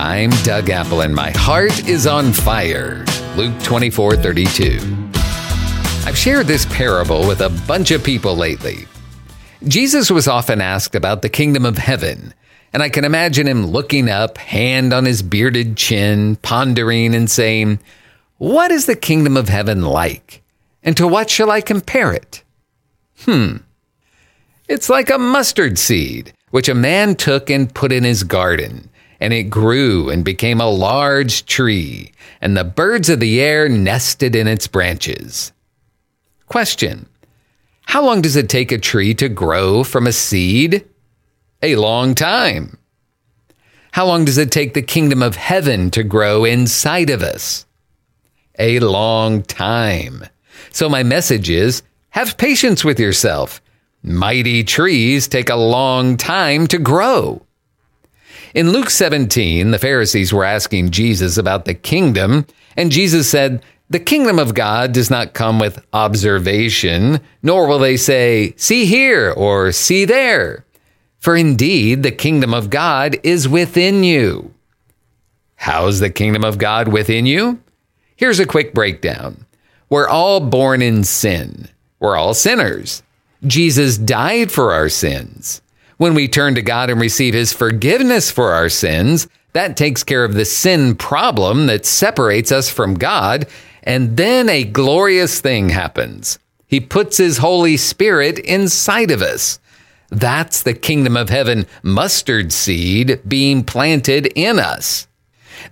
I'm Doug Apple and my heart is on fire. Luke 24 32. I've shared this parable with a bunch of people lately. Jesus was often asked about the kingdom of heaven, and I can imagine him looking up, hand on his bearded chin, pondering and saying, What is the kingdom of heaven like? And to what shall I compare it? Hmm. It's like a mustard seed, which a man took and put in his garden and it grew and became a large tree, and the birds of the air nested in its branches. Question How long does it take a tree to grow from a seed? A long time. How long does it take the kingdom of heaven to grow inside of us? A long time. So, my message is have patience with yourself. Mighty trees take a long time to grow. In Luke 17, the Pharisees were asking Jesus about the kingdom, and Jesus said, The kingdom of God does not come with observation, nor will they say, See here or see there. For indeed, the kingdom of God is within you. How's the kingdom of God within you? Here's a quick breakdown. We're all born in sin. We're all sinners. Jesus died for our sins. When we turn to God and receive His forgiveness for our sins, that takes care of the sin problem that separates us from God. And then a glorious thing happens. He puts His Holy Spirit inside of us. That's the kingdom of heaven mustard seed being planted in us.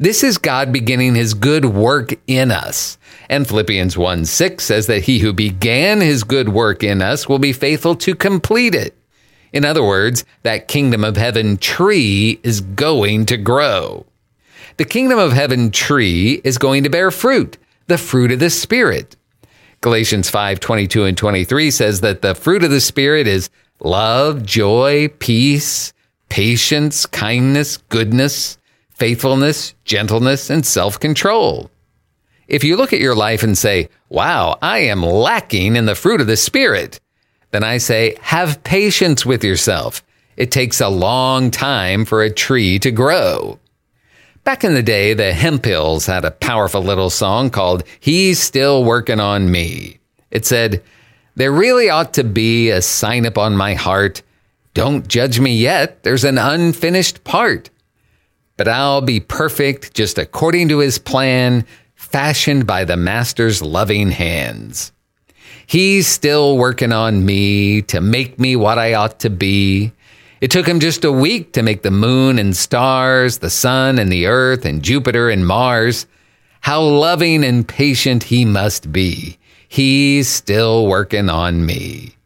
This is God beginning his good work in us. And Philippians 1 6 says that he who began his good work in us will be faithful to complete it. In other words, that kingdom of heaven tree is going to grow. The kingdom of heaven tree is going to bear fruit, the fruit of the Spirit. Galatians 5 22 and 23 says that the fruit of the Spirit is love, joy, peace, patience, kindness, goodness, faithfulness, gentleness, and self control. If you look at your life and say, wow, I am lacking in the fruit of the Spirit, then I say, have patience with yourself. It takes a long time for a tree to grow. Back in the day, the Hemphills had a powerful little song called He's Still Working on Me. It said, There really ought to be a sign up on my heart. Don't judge me yet. There's an unfinished part. But I'll be perfect just according to his plan, fashioned by the Master's loving hands. He's still working on me to make me what I ought to be. It took him just a week to make the moon and stars, the sun and the earth and Jupiter and Mars. How loving and patient he must be. He's still working on me.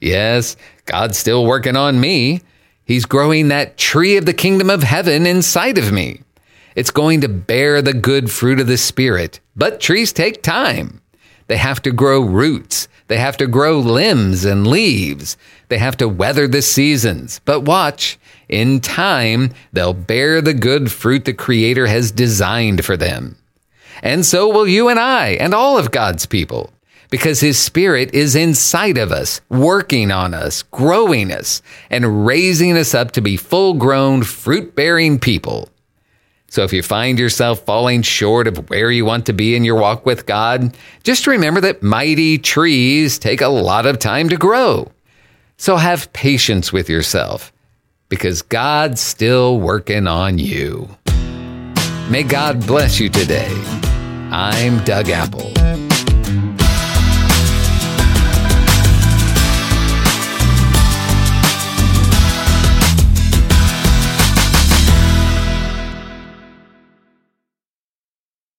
Yes, God's still working on me. He's growing that tree of the kingdom of heaven inside of me. It's going to bear the good fruit of the Spirit, but trees take time. They have to grow roots. They have to grow limbs and leaves. They have to weather the seasons. But watch, in time, they'll bear the good fruit the Creator has designed for them. And so will you and I and all of God's people, because His Spirit is inside of us, working on us, growing us, and raising us up to be full grown, fruit bearing people. So if you find yourself falling short of where you want to be in your walk with God, just remember that mighty trees take a lot of time to grow. So have patience with yourself because God's still working on you. May God bless you today. I'm Doug Apple.